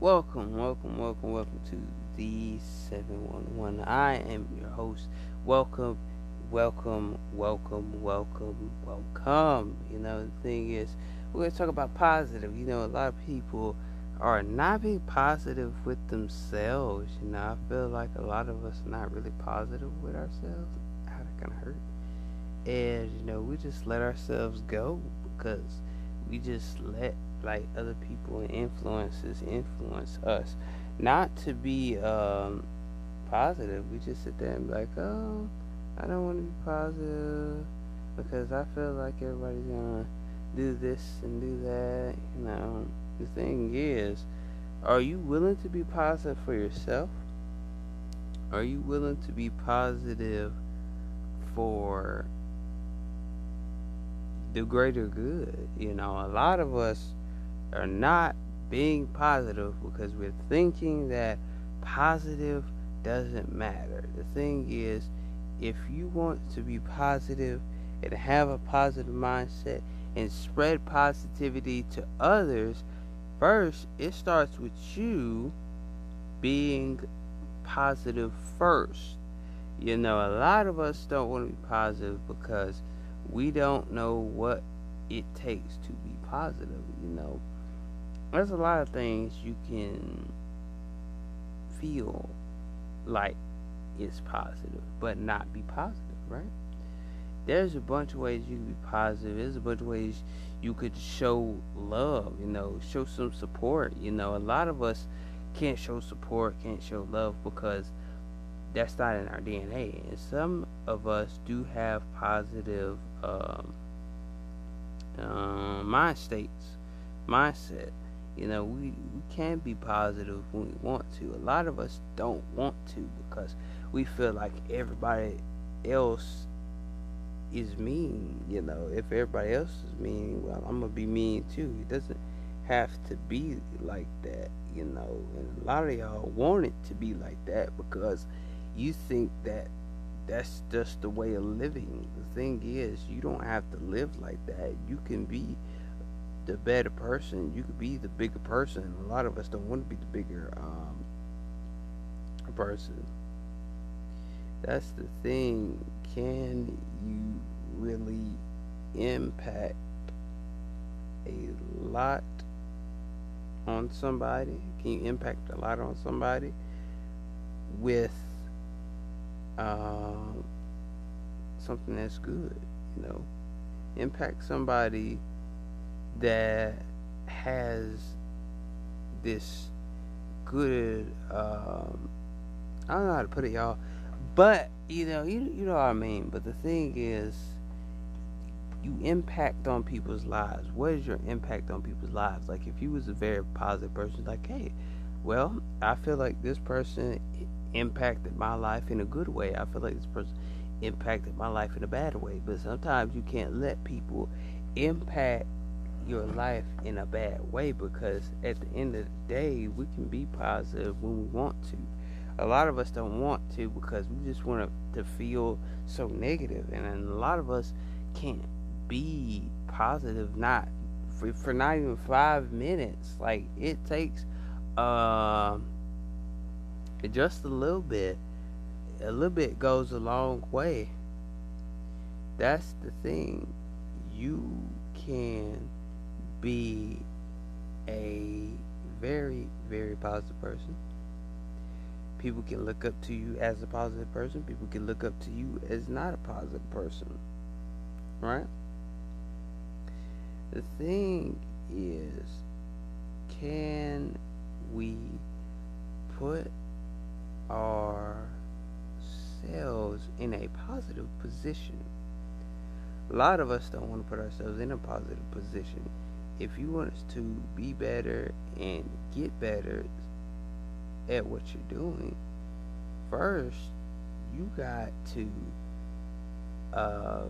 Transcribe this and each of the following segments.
Welcome, welcome, welcome, welcome to the 711. I am your host. Welcome, welcome, welcome, welcome, welcome. You know, the thing is, we're going to talk about positive. You know, a lot of people are not being positive with themselves. You know, I feel like a lot of us are not really positive with ourselves. How that kind of hurt. And, you know, we just let ourselves go because we just let like other people and influences influence us. Not to be um, positive. We just sit there and be like, oh, I don't want to be positive because I feel like everybody's gonna do this and do that. You know, the thing is, are you willing to be positive for yourself? Are you willing to be positive for the greater good? You know, a lot of us are not being positive because we're thinking that positive doesn't matter. The thing is, if you want to be positive and have a positive mindset and spread positivity to others, first it starts with you being positive first. You know, a lot of us don't want to be positive because we don't know what it takes to be positive. You know, there's a lot of things you can feel like is positive, but not be positive, right? There's a bunch of ways you can be positive. There's a bunch of ways you could show love, you know, show some support. You know, a lot of us can't show support, can't show love because that's not in our DNA. And some of us do have positive um, uh, mind states, mindset. You know, we, we can be positive when we want to. A lot of us don't want to because we feel like everybody else is mean. You know, if everybody else is mean, well, I'm to be mean too. It doesn't have to be like that, you know. And a lot of y'all want it to be like that because you think that that's just the way of living. The thing is, you don't have to live like that. You can be the better person. You could be the bigger person. A lot of us don't want to be the bigger um, person. That's the thing. Can you really impact a lot on somebody? Can you impact a lot on somebody with um, something that's good? You know, impact somebody that has this good um, I don't know how to put it y'all but you know you, you know what I mean but the thing is you impact on people's lives. What is your impact on people's lives? Like if you was a very positive person like hey well I feel like this person impacted my life in a good way. I feel like this person impacted my life in a bad way. But sometimes you can't let people impact your life in a bad way because at the end of the day, we can be positive when we want to. A lot of us don't want to because we just want to, feel so negative, and a lot of us can't be positive not for, for not even five minutes. Like it takes uh, just a little bit. A little bit goes a long way. That's the thing. You can be a very, very positive person. People can look up to you as a positive person. People can look up to you as not a positive person. Right? The thing is, can we put ourselves in a positive position? A lot of us don't want to put ourselves in a positive position if you want us to be better and get better at what you're doing, first you got to uh,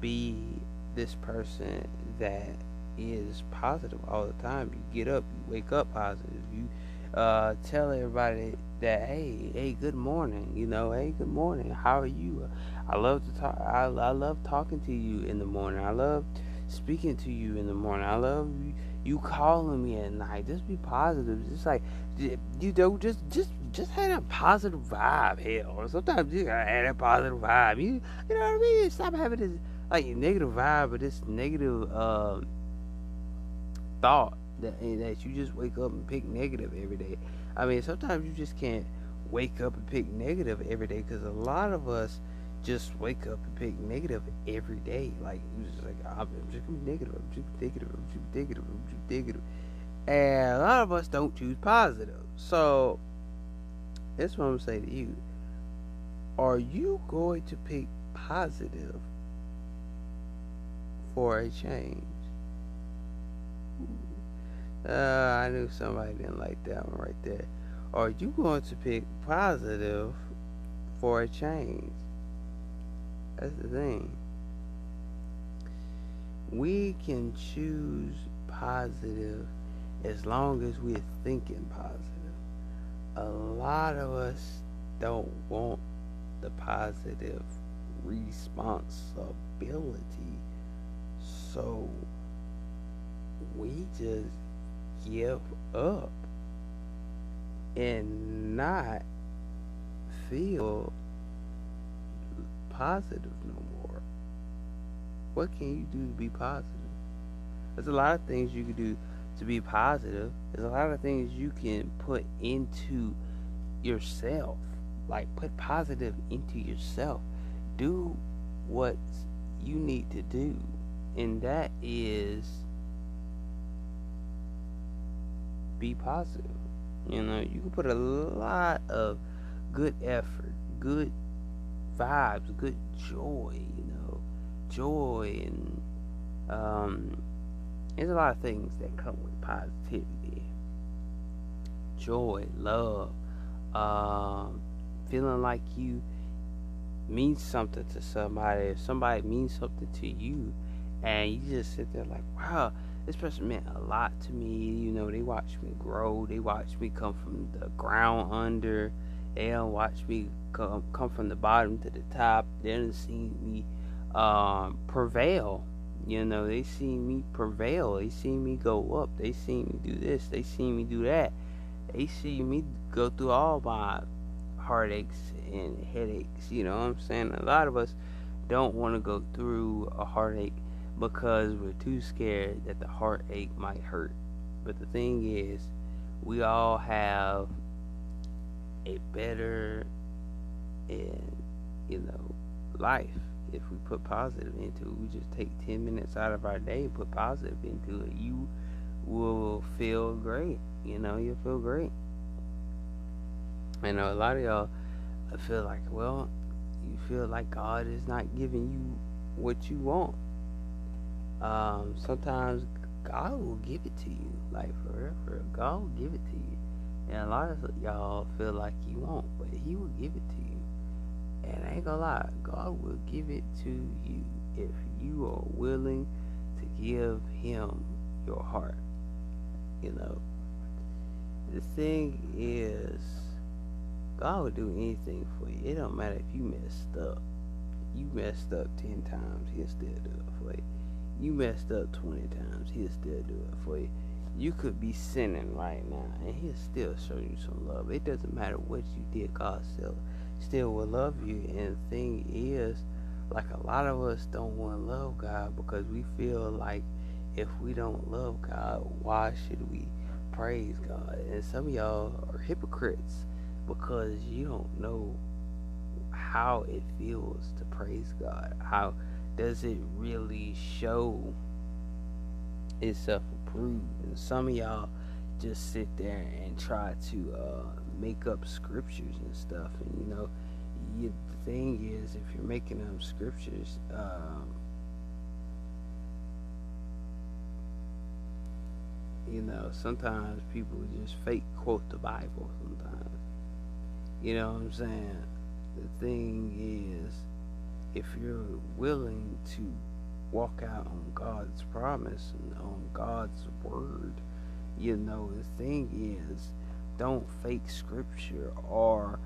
be this person that is positive all the time. You get up, you wake up positive. You uh, tell everybody that hey, hey, good morning. You know, hey, good morning. How are you? I love to talk. I, I love talking to you in the morning. I love speaking to you in the morning. I love you, you calling me at night. Just be positive. Just like you know, just just just have a positive vibe. Hell, sometimes you gotta have that positive vibe. You you know what I mean? Stop having this like negative vibe or this negative uh, thought that that you just wake up and pick negative every day. I mean, sometimes you just can't wake up and pick negative every day because a lot of us just wake up and pick negative every day. Like you just like I'm just gonna be negative, I'm just negative, I'm just negative, I'm just negative. And a lot of us don't choose positive. So that's what I'm gonna say to you. Are you going to pick positive for a change? Uh, I knew somebody didn't like that one right there. Are you going to pick positive for a change? That's the thing. We can choose positive as long as we're thinking positive. A lot of us don't want the positive responsibility. So we just give up and not feel positive no more. What can you do to be positive? There's a lot of things you can do to be positive. There's a lot of things you can put into yourself. Like put positive into yourself. Do what you need to do. And that is be positive. You know, you can put a lot of good effort, good vibes, good joy, you know, joy and um there's a lot of things that come with positivity. Joy, love, um, feeling like you mean something to somebody, if somebody means something to you and you just sit there like, wow, this person meant a lot to me. You know, they watched me grow. They watched me come from the ground under. They don't watch me come come from the bottom to the top. They didn't see me um, prevail. You know, they see me prevail. They see me go up. They see me do this. They see me do that. They see me go through all my heartaches and headaches. You know what I'm saying? A lot of us don't want to go through a heartache because we're too scared that the heartache might hurt. But the thing is, we all have a better and you know life if we put positive into it. We just take 10 minutes out of our day and put positive into it. You will feel great. You know, you'll feel great. I know a lot of y'all feel like, well, you feel like God is not giving you what you want um, sometimes God will give it to you. Like for real, for real. God will give it to you. And a lot of y'all feel like you won't, but He will give it to you. And I ain't gonna lie, God will give it to you if you are willing to give Him your heart. You know, the thing is, God will do anything for you. It don't matter if you messed up. You messed up ten times, He'll still do it for you you messed up 20 times, he'll still do it for you. You could be sinning right now, and he'll still show you some love. It doesn't matter what you did, God still still will love you. And the thing is, like a lot of us don't want to love God because we feel like if we don't love God, why should we praise God? And some of y'all are hypocrites because you don't know how it feels to praise God. How does it really show itself approved? Some of y'all just sit there and try to uh, make up scriptures and stuff. And you know, you, the thing is, if you're making up scriptures, um, you know, sometimes people just fake quote the Bible sometimes. You know what I'm saying? The thing is, if you're willing to walk out on God's promise and on God's word, you know, the thing is, don't fake scripture or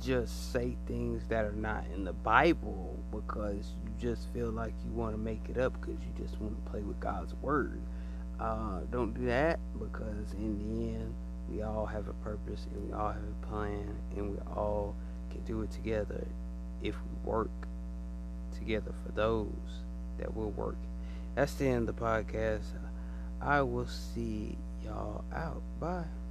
just say things that are not in the Bible because you just feel like you want to make it up because you just want to play with God's word. Uh, don't do that because in the end, we all have a purpose and we all have a plan and we all can do it together if we work together for those that will work. That's the end of the podcast. I will see y'all out. Bye.